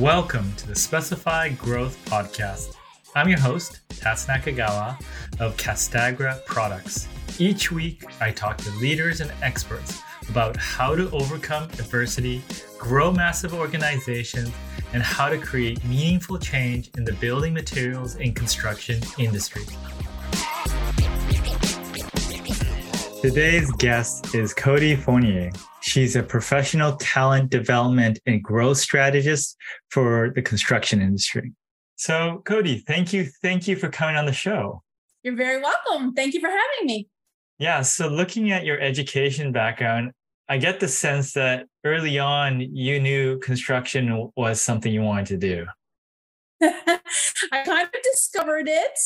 Welcome to the Specified Growth Podcast. I'm your host, Tats Nakagawa of Castagra Products. Each week, I talk to leaders and experts about how to overcome adversity, grow massive organizations, and how to create meaningful change in the building materials and construction industry. Today's guest is Coty Fournier. She's a professional talent development and growth strategist for the construction industry. So, Coty, thank you. Thank you for coming on the show. You're very welcome. Thank you for having me. Yeah. So, looking at your education background, I get the sense that early on you knew construction was something you wanted to do. I kind of discovered it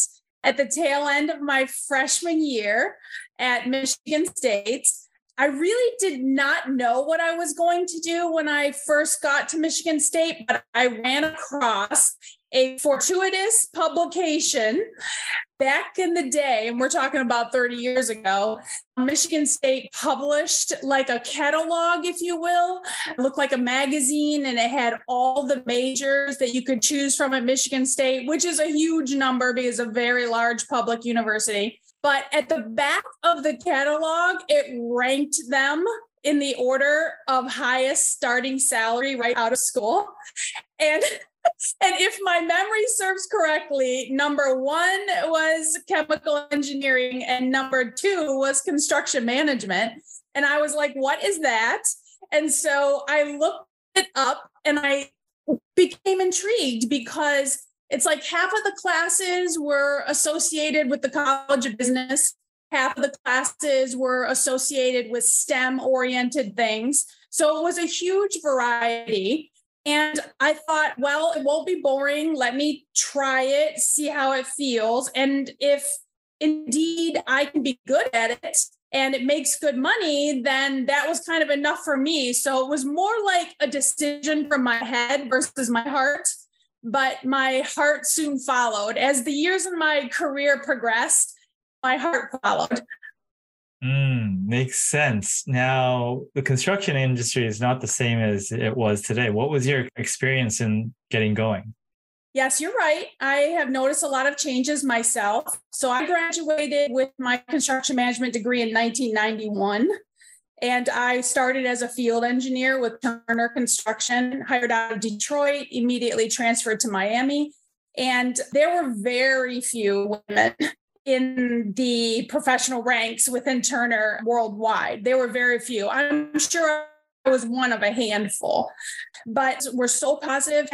at the tail end of my freshman year at Michigan State. I really did not know what I was going to do when I first got to Michigan State, but I ran across a fortuitous publication back in the day, and we're talking about 30 years ago. Michigan State published like a catalog, if you will, it looked like a magazine, and it had all the majors that you could choose from at Michigan State, which is a huge number because a very large public university. But at the back of the catalog, it ranked them in the order of highest starting salary right out of school. And and if my memory serves correctly, number one was chemical engineering, and number two was construction management. And I was like, what is that? And so I looked it up and I became intrigued because it's like half of the classes were associated with the College of Business, half of the classes were associated with STEM oriented things. So it was a huge variety. And I thought, well, it won't be boring. Let me try it, see how it feels. And if indeed I can be good at it and it makes good money, then that was kind of enough for me. So it was more like a decision from my head versus my heart. But my heart soon followed. As the years in my career progressed, my heart followed. Mm, makes sense. Now, the construction industry is not the same as it was today. What was your experience in getting going? Yes, you're right. I have noticed a lot of changes myself. So I graduated with my construction management degree in 1991. And I started as a field engineer with Turner Construction, hired out of Detroit, immediately transferred to Miami. And there were very few women in the professional ranks within Turner worldwide. There were very few. I'm sure I was one of a handful, but we're so positive.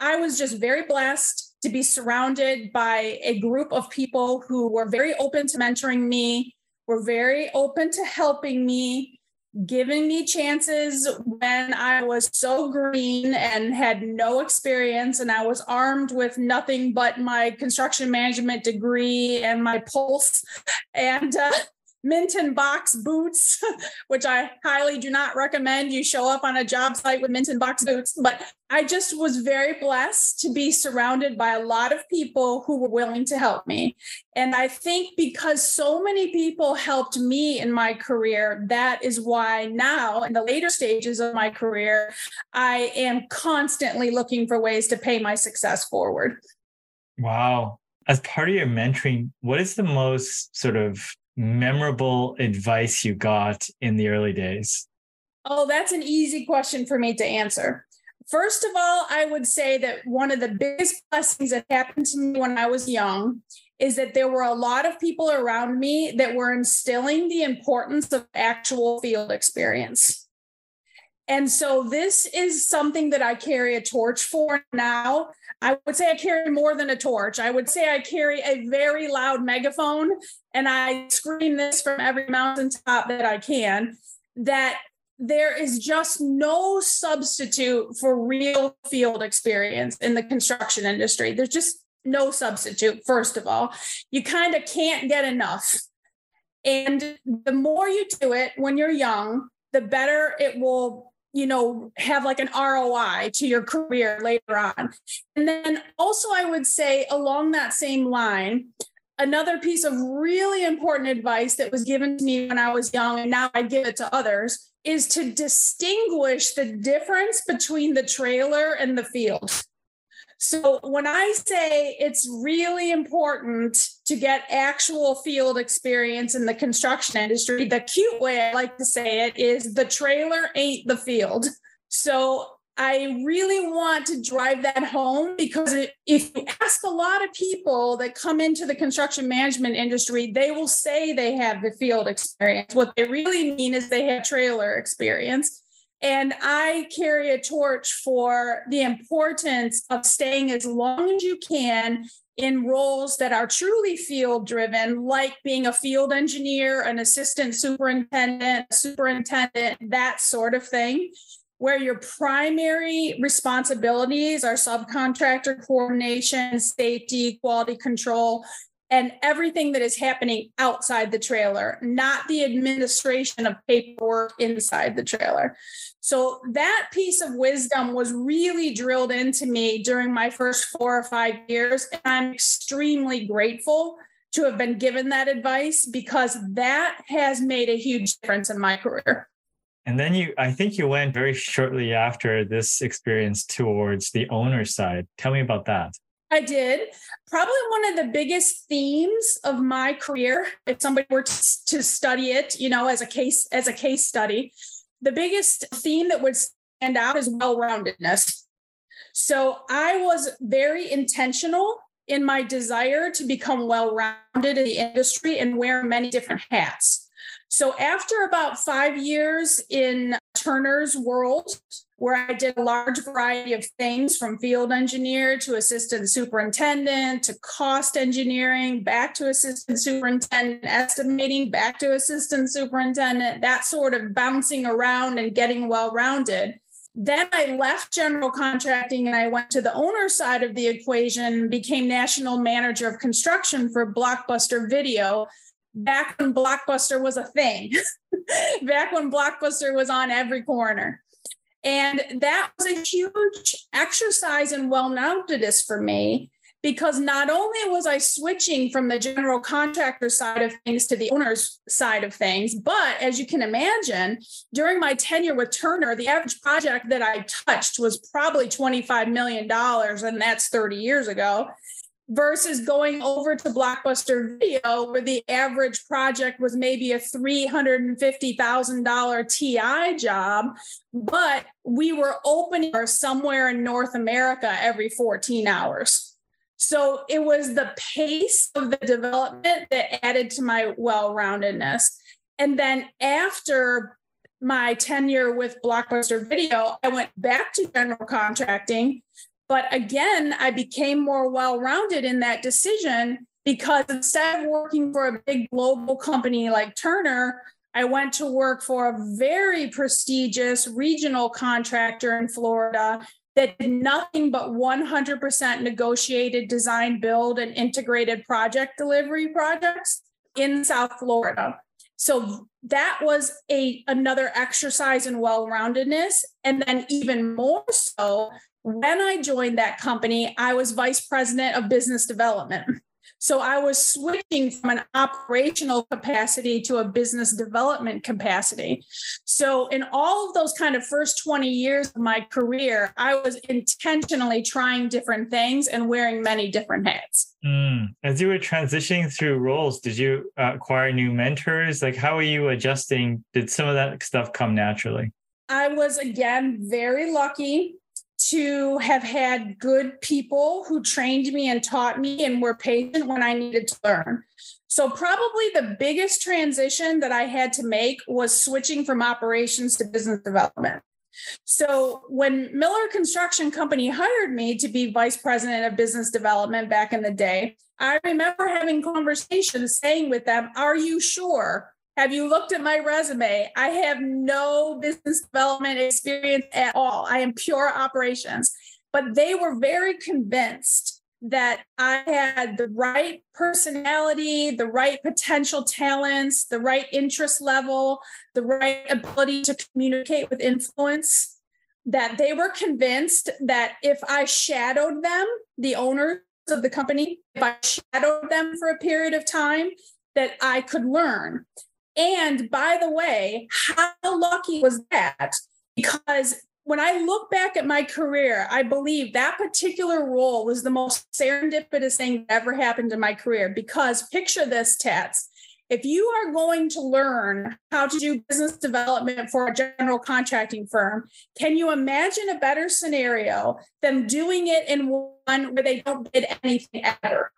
I was just very blessed to be surrounded by a group of people who were very open to mentoring me, were very open to helping me, giving me chances when I was so green and had no experience, and I was armed with nothing but my construction management degree and my pulse. And uh, Minton box boots, which I highly do not recommend you show up on a job site with Minton box boots. But I just was very blessed to be surrounded by a lot of people who were willing to help me. And I think because so many people helped me in my career, that is why now in the later stages of my career, I am constantly looking for ways to pay my success forward. Wow. As part of your mentoring, what is the most sort of memorable advice you got in the early days? Oh, that's an easy question for me to answer. First of all, I would say that one of the biggest blessings that happened to me when I was young is that there were a lot of people around me that were instilling the importance of actual field experience. And so this is something that I carry a torch for now. I would say I carry more than a torch. I would say I carry a very loud megaphone and I scream this from every mountaintop that I can that there is just no substitute for real field experience in the construction industry. There's just no substitute, first of all. You kind of can't get enough. And the more you do it when you're young, the better it will you know have like an ROI to your career later on. And then also I would say along that same line another piece of really important advice that was given to me when I was young, and now I give it to others, is to distinguish the difference between the trailer and the field. So when I say it's really important to get actual field experience in the construction industry, the cute way I like to say it is the trailer ain't the field. So I really want to drive that home because if you ask a lot of people that come into the construction management industry, they will say they have the field experience. What they really mean is they have trailer experience. And I carry a torch for the importance of staying as long as you can in roles that are truly field driven, like being a field engineer, an assistant superintendent, superintendent, that sort of thing, where your primary responsibilities are subcontractor coordination, safety, quality control, and everything that is happening outside the trailer, not the administration of paperwork inside the trailer. So that piece of wisdom was really drilled into me during my first four or five years. And I'm extremely grateful to have been given that advice because that has made a huge difference in my career. And then you, I think you went very shortly after this experience towards the owner side. Tell me about that. I did. Probably one of the biggest themes of my career, if somebody were to, to study it, you know, as a case as a case study, the biggest theme that would stand out is well-roundedness. So I was very intentional in my desire to become well-rounded in the industry and wear many different hats. So after about five years in Turner's world, where I did a large variety of things from field engineer to assistant superintendent to cost engineering, back to assistant superintendent, estimating, back to assistant superintendent, that sort of bouncing around and getting well rounded. Then I left general contracting and I went to the owner side of the equation, became national manager of construction for Blockbuster Video, back when Blockbuster was a thing, back when Blockbuster was on every corner. And that was a huge exercise in well roundedness for me because not only was I switching from the general contractor side of things to the owner's side of things, but as you can imagine, during my tenure with Turner, the average project that I touched was probably $25 million, and that's 30 years ago versus going over to Blockbuster Video, where the average project was maybe a $350,000 TI job, but we were opening somewhere in North America every 14 hours. So it was the pace of the development that added to my well roundedness. And then after my tenure with Blockbuster Video, I went back to general contracting but again, I became more well rounded in that decision because instead of working for a big global company like Turner, I went to work for a very prestigious regional contractor in Florida that did nothing but 100% negotiated design, build, and integrated project delivery projects in South Florida. So that was a another exercise in well-roundedness and then even more so when I joined that company, I was vice president of business development. So I was switching from an operational capacity to a business development capacity. So in all of those kind of first 20 years of my career, I was intentionally trying different things and wearing many different hats. Mm. As you were transitioning through roles, did you uh, acquire new mentors? Like, how are you adjusting? Did some of that stuff come naturally? I was again very lucky to have had good people who trained me and taught me and were patient when I needed to learn. So, probably the biggest transition that I had to make was switching from operations to business development. So, when Miller Construction Company hired me to be vice president of business development back in the day, I remember having conversations saying with them, Are you sure have you looked at my resume? I have no business development experience at all. I am pure operations. But they were very convinced that I had the right personality, the right potential talents, the right interest level, the right ability to communicate with influence. That they were convinced that if I shadowed them, the owners of the company, if I shadowed them for a period of time, that I could learn. And by the way, how lucky was that? Because when I look back at my career, I believe that particular role was the most serendipitous thing that ever happened in my career. Because picture this, Tats. If you are going to learn how to do business development for a general contracting firm, can you imagine a better scenario than doing it in one where they don't bid anything ever?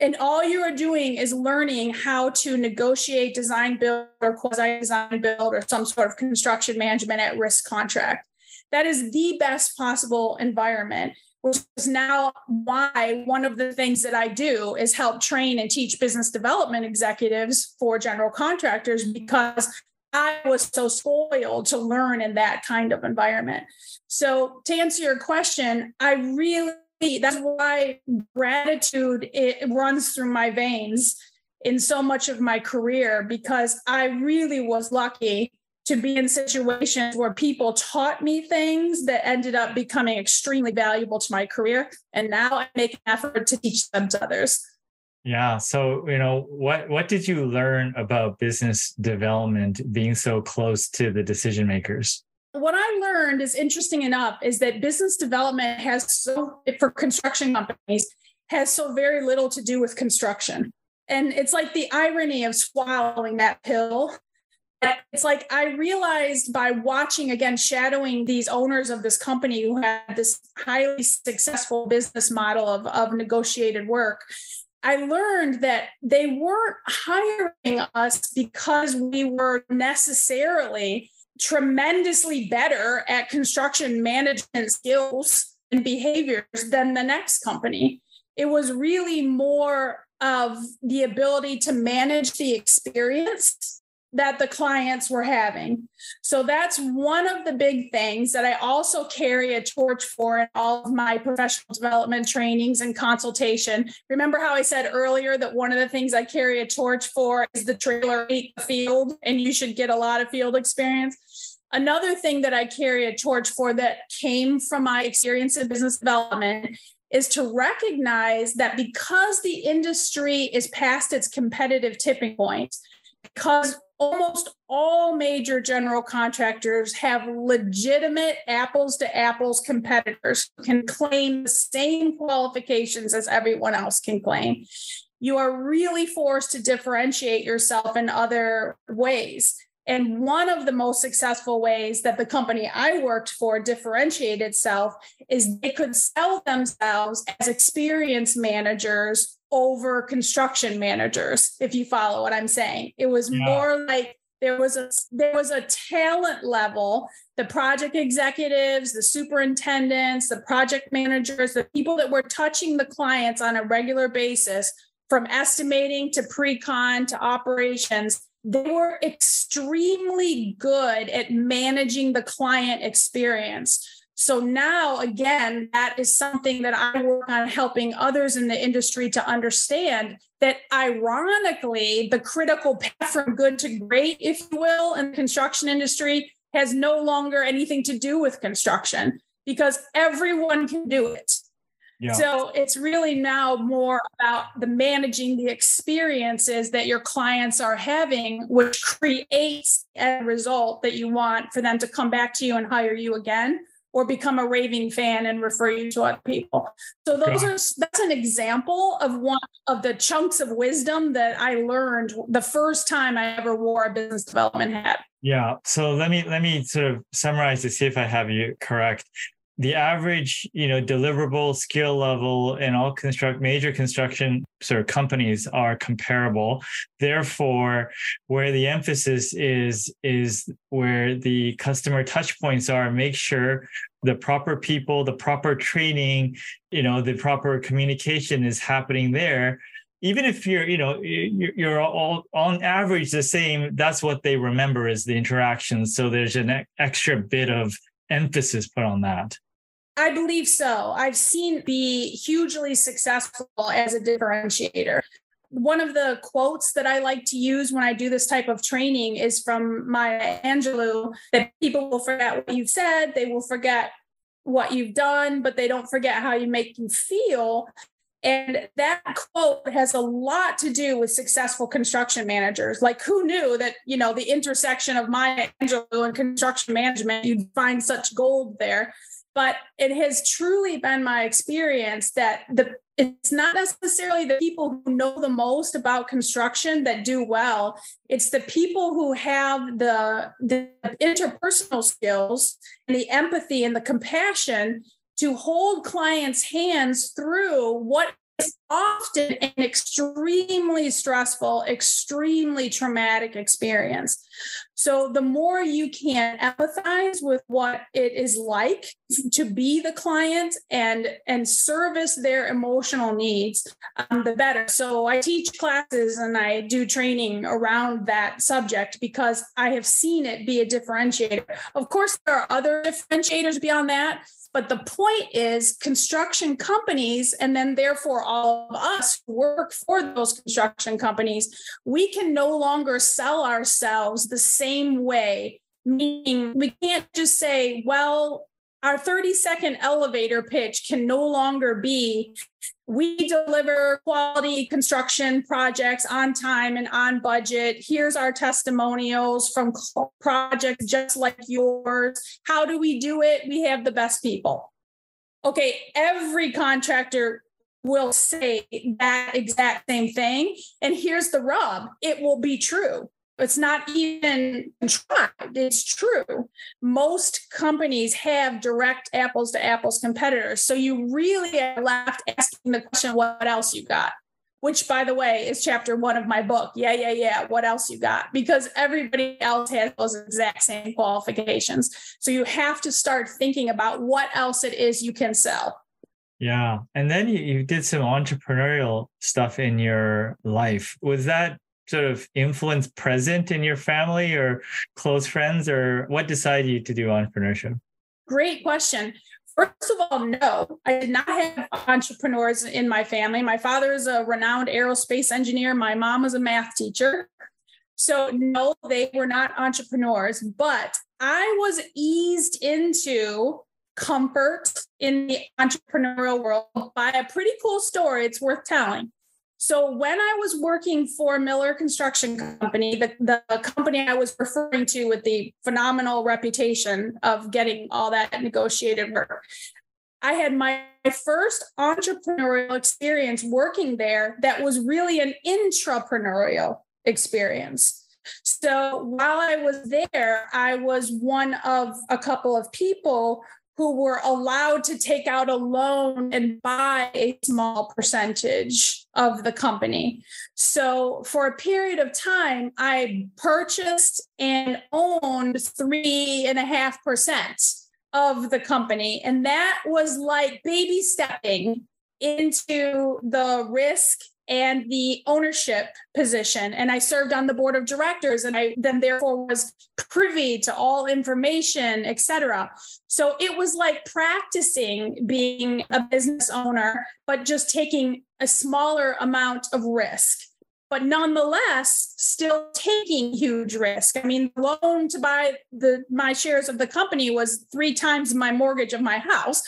And all you are doing is learning how to negotiate design build or quasi design build or some sort of construction management at risk contract that is the best possible environment which is now why one of the things that I do is help train and teach business development executives for general contractors because I was so spoiled to learn in that kind of environment. So, to answer your question, I really that's why gratitude it runs through my veins in so much of my career because I really was lucky to be in situations where people taught me things that ended up becoming extremely valuable to my career and now I make an effort to teach them to others. Yeah, so you know, what what did you learn about business development being so close to the decision makers? What I learned is interesting enough is that business development has so for construction companies has so very little to do with construction. And it's like the irony of swallowing that pill. It's like I realized by watching again, shadowing these owners of this company who had this highly successful business model of, of negotiated work. I learned that they weren't hiring us because we were necessarily tremendously better at construction management skills and behaviors than the next company. It was really more of the ability to manage the experience that the clients were having. So that's one of the big things that I also carry a torch for in all of my professional development trainings and consultation. Remember how I said earlier that one of the things I carry a torch for is the trailer field, and you should get a lot of field experience. Another thing that I carry a torch for that came from my experience in business development is to recognize that because the industry is past its competitive tipping point, because almost all major general contractors have legitimate apples to apples competitors who can claim the same qualifications as everyone else can claim. You are really forced to differentiate yourself in other ways. And one of the most successful ways that the company I worked for differentiated itself is they could sell themselves as experienced managers over construction managers if you follow what i'm saying it was yeah. more like there was a there was a talent level the project executives the superintendents the project managers the people that were touching the clients on a regular basis from estimating to pre-con to operations they were extremely good at managing the client experience so now, again, that is something that I work on helping others in the industry to understand that ironically, the critical path from good to great, if you will, in the construction industry has no longer anything to do with construction because everyone can do it. Yeah. So it's really now more about the managing the experiences that your clients are having, which creates a result that you want for them to come back to you and hire you again or become a raving fan and refer you to other people. So those are that's an example of one of the chunks of wisdom that I learned the first time I ever wore a business development hat. Yeah. So let me let me sort of summarize to see if I have you correct the average, you know, deliverable skill level in all construct major construction sort of companies are comparable. Therefore, where the emphasis is is where the customer touch points are. Make sure the proper people, the proper training, you know, the proper communication is happening there even if you're you know you're all on average the same that's what they remember is the interactions so there's an extra bit of emphasis put on that I believe so. I've seen be hugely successful as a differentiator. One of the quotes that I like to use when I do this type of training is from Maya Angelou that people will forget what you've said, they will forget what you've done, but they don't forget how you make them feel. And that quote has a lot to do with successful construction managers. Like, who knew that, you know, the intersection of Maya Angelou and construction management, you'd find such gold there. But it has truly been my experience that the it's not necessarily the people who know the most about construction that do well. It's the people who have the, the interpersonal skills and the empathy and the compassion to hold clients' hands through what is often an extremely stressful, extremely traumatic experience. So, the more you can empathize with what it is like to be the client and and service their emotional needs, um, the better. So, I teach classes and I do training around that subject because I have seen it be a differentiator. Of course, there are other differentiators beyond that but the point is, construction companies, and then therefore all of us who work for those construction companies, we can no longer sell ourselves the same way. Meaning, we can't just say, well, our 30 second elevator pitch can no longer be we deliver quality construction projects on time and on budget. Here's our testimonials from projects just like yours. How do we do it? We have the best people. Okay, every contractor will say that exact same thing. And here's the rub it will be true. It's not even tried. It's true. Most companies have direct apples to apples competitors. So you really are left asking the question, what else you got? Which, by the way, is chapter one of my book. Yeah, yeah, yeah. What else you got? Because everybody else has those exact same qualifications. So you have to start thinking about what else it is you can sell. Yeah. And then you, you did some entrepreneurial stuff in your life. Was that sort of influence present in your family or close friends, or what decided you to do entrepreneurship? Great question. First of all, no, I did not have entrepreneurs in my family. My father is a renowned aerospace engineer. My mom was a math teacher. So, no, they were not entrepreneurs, but I was eased into comfort in the entrepreneurial world by a pretty cool story. It's worth telling. So when I was working for Miller Construction Company, the, the company I was referring to with the phenomenal reputation of getting all that negotiated work, I had my first entrepreneurial experience working there that was really an intrapreneurial experience. So while I was there, I was one of a couple of people who were allowed to take out a loan and buy a small percentage of the company. So, for a period of time, I purchased and owned three and a half percent of the company. And that was like baby stepping into the risk and the ownership position. And I served on the board of directors and I then therefore was privy to all information, etc. So it was like practicing being a business owner, but just taking a smaller amount of risk. But nonetheless, still taking huge risk. I mean, the loan to buy the my shares of the company was three times my mortgage of my house.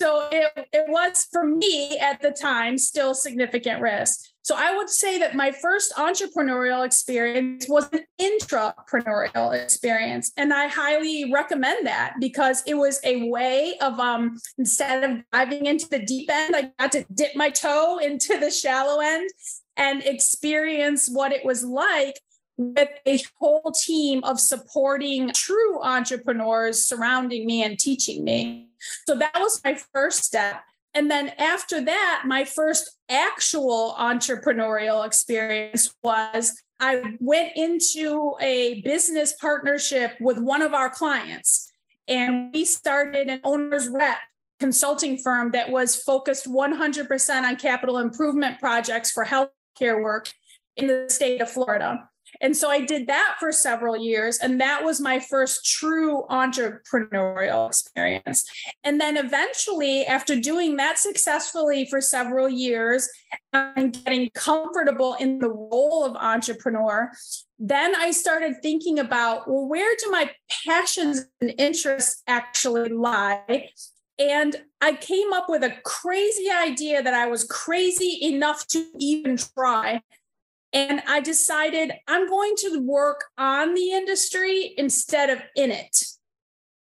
So it, it was for me at the time still significant risk. So I would say that my first entrepreneurial experience was an intrapreneurial experience. And I highly recommend that because it was a way of um instead of diving into the deep end, I got to dip my toe into the shallow end and experience what it was like with a whole team of supporting true entrepreneurs surrounding me and teaching me. So that was my first step. And then after that, my first actual entrepreneurial experience was I went into a business partnership with one of our clients, and we started an owner's rep consulting firm that was focused 100% on capital improvement projects for healthcare work in the state of Florida. And so I did that for several years. And that was my first true entrepreneurial experience. And then eventually, after doing that successfully for several years and getting comfortable in the role of entrepreneur, then I started thinking about well, where do my passions and interests actually lie? And I came up with a crazy idea that I was crazy enough to even try. And I decided I'm going to work on the industry instead of in it.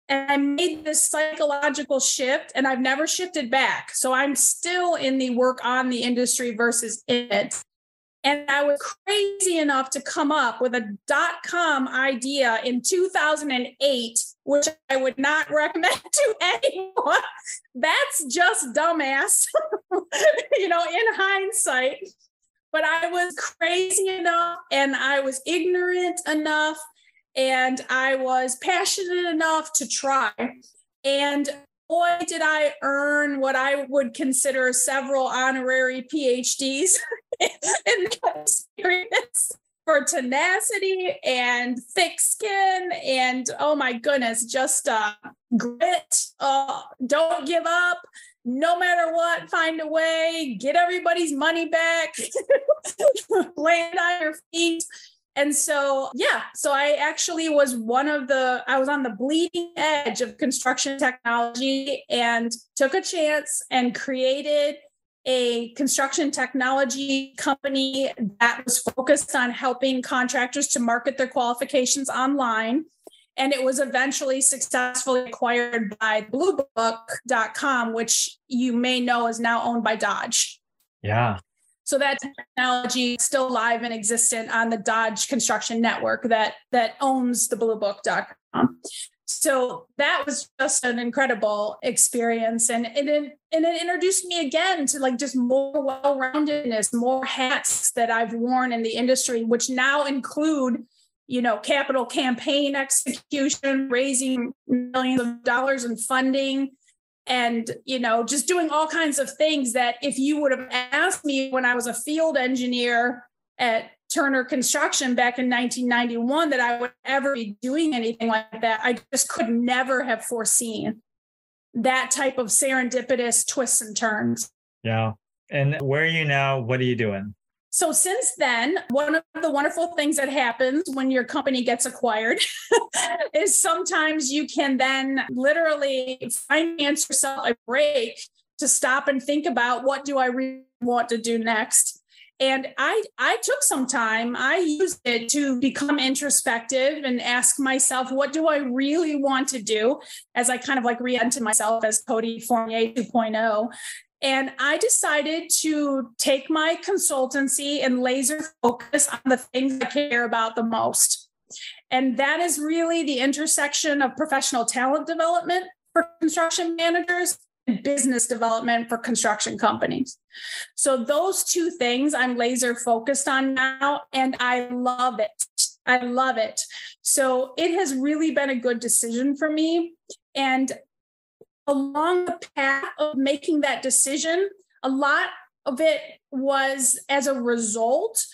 And I made this psychological shift and I've never shifted back. So I'm still in the work on the industry versus in it. And I was crazy enough to come up with a dot com idea in 2008, which I would not recommend to anyone. That's just dumbass, you know, in hindsight. But I was crazy enough and I was ignorant enough and I was passionate enough to try. And boy, did I earn what I would consider several honorary PhDs in that experience for tenacity and thick skin and oh my goodness, just uh, grit. Uh, don't give up. No matter what, find a way, get everybody's money back, land on your feet and so, yeah, so I actually was one of the, I was on the bleeding edge of construction technology and took a chance and created a construction technology company that was focused on helping contractors to market their qualifications online. And it was eventually successfully acquired by bluebook.com, which you may know is now owned by Dodge. Yeah. So that technology is still live and existent on the Dodge Construction Network that that owns the bluebook.com. So that was just an incredible experience. And, and, it, and it introduced me again to like just more well-roundedness, more hats that I've worn in the industry, which now include you know, capital campaign execution, raising millions of dollars in funding, and you know just doing all kinds of things that if you would have asked me when i was a field engineer at turner construction back in 1991 that i would ever be doing anything like that i just could never have foreseen that type of serendipitous twists and turns. Yeah. And where are you now? What are you doing so since then, one of the wonderful things that happens when your company gets acquired is sometimes you can then literally finance yourself a break to stop and think about what do I really want to do next. And I I took some time. I used it to become introspective and ask myself, what do I really want to do? As I kind of like reinvent myself as Coty Fournier 2.0. And I decided to take my consultancy and laser focus on the things I care about the most. And that is really the intersection of professional talent development for construction managers and business development for construction companies. So, those two things I'm laser focused on now, and I love it. I love it. So, it has really been a good decision for me. And along the path of making that decision, a lot of it was as a result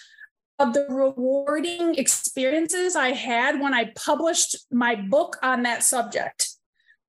of the rewarding experiences I had when I published my book on that subject.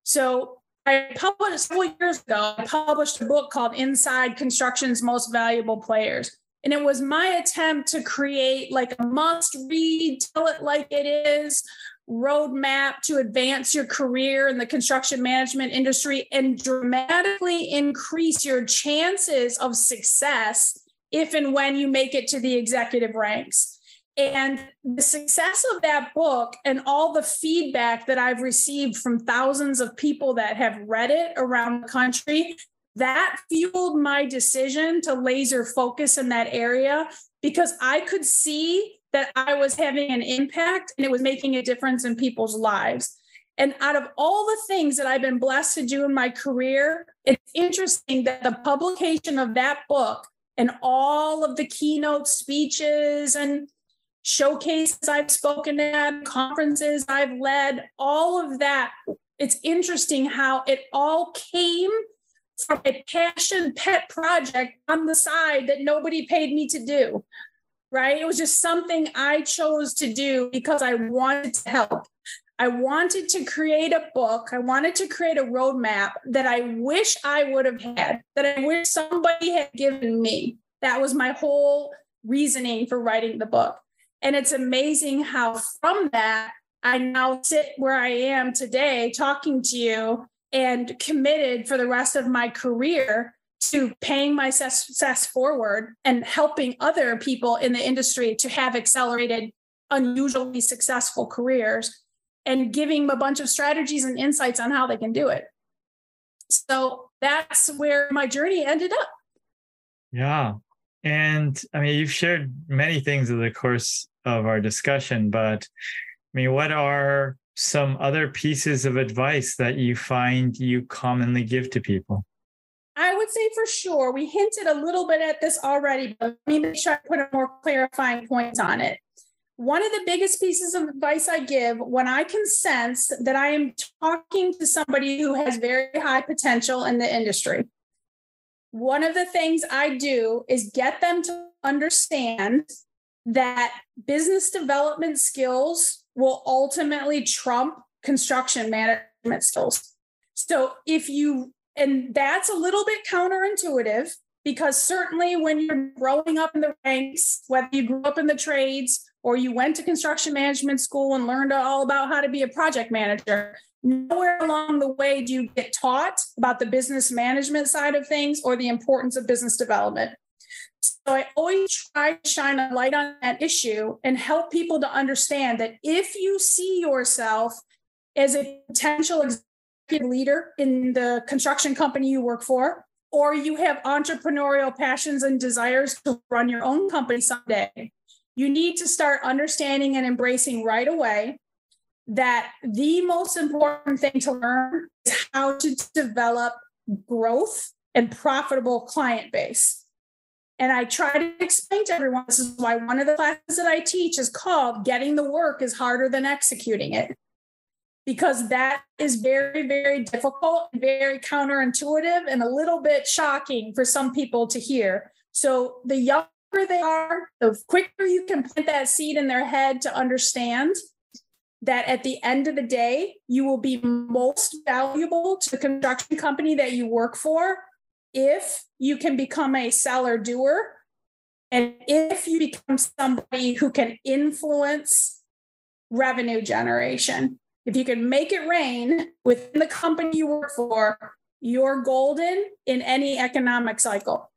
So I published several years ago, I published a book called Inside Construction's Most Valuable Players. And it was my attempt to create like a must read, tell it like it is, roadmap to advance your career in the construction management industry and dramatically increase your chances of success if and when you make it to the executive ranks. And the success of that book and all the feedback that I've received from thousands of people that have read it around the country, that fueled my decision to laser focus in that area because I could see that I was having an impact and it was making a difference in people's lives. And out of all the things that I've been blessed to do in my career, it's interesting that the publication of that book and all of the keynote speeches and showcases I've spoken at, conferences I've led, all of that, it's interesting how it all came from a passion pet project on the side that nobody paid me to do right? It was just something I chose to do because I wanted to help. I wanted to create a book. I wanted to create a roadmap that I wish I would have had, that I wish somebody had given me. That was my whole reasoning for writing the book. And it's amazing how from that, I now sit where I am today talking to you and committed for the rest of my career to paying my success forward and helping other people in the industry to have accelerated, unusually successful careers and giving them a bunch of strategies and insights on how they can do it. So that's where my journey ended up. Yeah. And I mean, you've shared many things in the course of our discussion, but I mean, what are some other pieces of advice that you find you commonly give to people? I would say for sure. We hinted a little bit at this already, but let me make sure I put a more clarifying point on it. One of the biggest pieces of advice I give when I can sense that I am talking to somebody who has very high potential in the industry, one of the things I do is get them to understand that business development skills will ultimately trump construction management skills. So if you, and that's a little bit counterintuitive because certainly when you're growing up in the ranks, whether you grew up in the trades or you went to construction management school and learned all about how to be a project manager, nowhere along the way do you get taught about the business management side of things or the importance of business development. So I always try to shine a light on that issue and help people to understand that if you see yourself as a potential leader in the construction company you work for, or you have entrepreneurial passions and desires to run your own company someday, you need to start understanding and embracing right away that the most important thing to learn is how to develop growth and profitable client base. And I try to explain to everyone this is why one of the classes that I teach is called Getting the Work is Harder Than Executing It. Because that is very, very difficult, very counterintuitive, and a little bit shocking for some people to hear. So the younger they are, the quicker you can plant that seed in their head to understand that at the end of the day, you will be most valuable to the construction company that you work for if you can become a seller doer and if you become somebody who can influence revenue generation. If you can make it rain within the company you work for, you're golden in any economic cycle.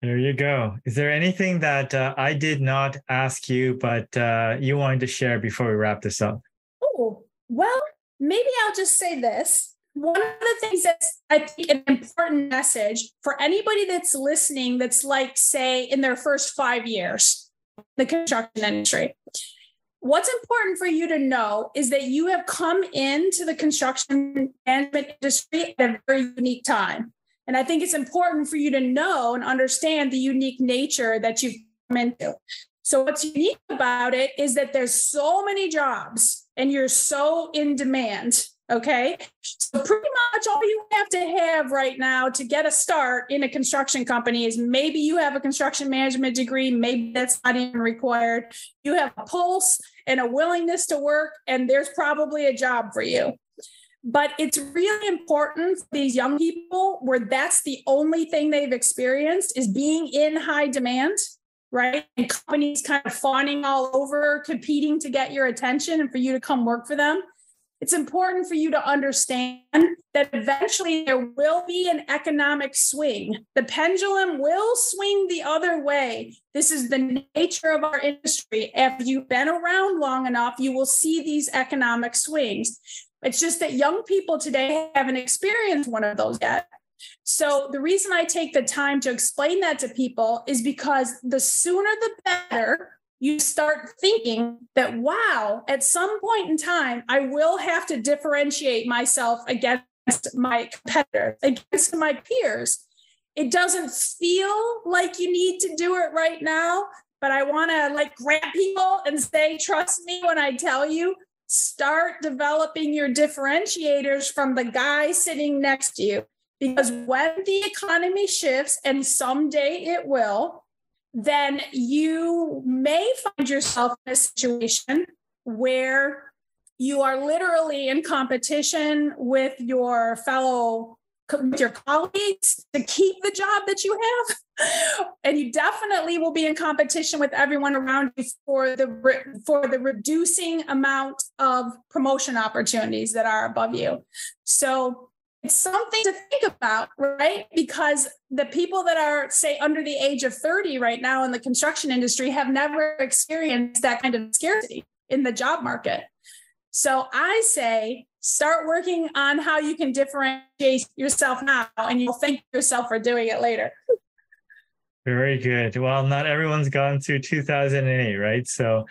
There you go. Is there anything that uh, I did not ask you, but uh, you wanted to share before we wrap this up? Oh, well, maybe I'll just say this. One of the things that's, I think, an important message for anybody that's listening that's like, say, in their first five years, the construction industry. What's important for you to know is that you have come into the construction management industry at a very unique time. And I think it's important for you to know and understand the unique nature that you've come into. So, what's unique about it is that there's so many jobs and you're so in demand. Okay. So, pretty much all you have to have right now to get a start in a construction company is maybe you have a construction management degree, maybe that's not even required. You have a pulse and a willingness to work, and there's probably a job for you. But it's really important for these young people where that's the only thing they've experienced is being in high demand right? And companies kind of fawning all over, competing to get your attention and for you to come work for them. It's important for you to understand that eventually there will be an economic swing. The pendulum will swing the other way. This is the nature of our industry. If you've been around long enough, you will see these economic swings. It's just that young people today haven't experienced one of those yet. So the reason I take the time to explain that to people is because the sooner the better you start thinking that, wow, at some point in time, I will have to differentiate myself against my competitors, against my peers. It doesn't feel like you need to do it right now, but I want to like grab people and say, trust me when I tell you, start developing your differentiators from the guy sitting next to you. Because when the economy shifts, and someday it will, then you may find yourself in a situation where you are literally in competition with your fellow with your colleagues to keep the job that you have. And you definitely will be in competition with everyone around you for the for the reducing amount of promotion opportunities that are above you. So it's something to think about, right? Because the people that are, say, under the age of 30 right now in the construction industry have never experienced that kind of scarcity in the job market. So I say, start working on how you can differentiate yourself now, and you'll thank yourself for doing it later. Very good. Well, not everyone's gone through 2008, right? So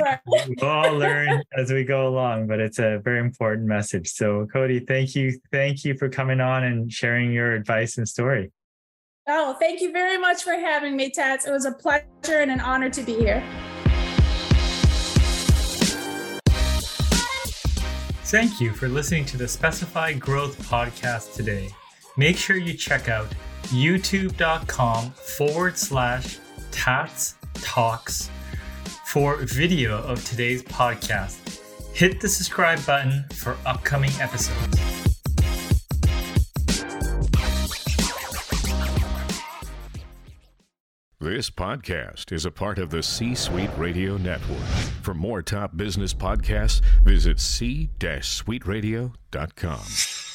right. we'll all learn as we go along, but it's a very important message. So, Coty, thank you. Thank you for coming on and sharing your advice and story. Oh, thank you very much for having me, Tats. It was a pleasure and an honor to be here. Thank you for listening to the Specified Growth podcast today. Make sure you check out youtube.com forward slash tats talks for video of today's podcast. Hit the subscribe button for upcoming episodes. This podcast is a part of the C Suite Radio Network. For more top business podcasts, visit c-suiteradio.com.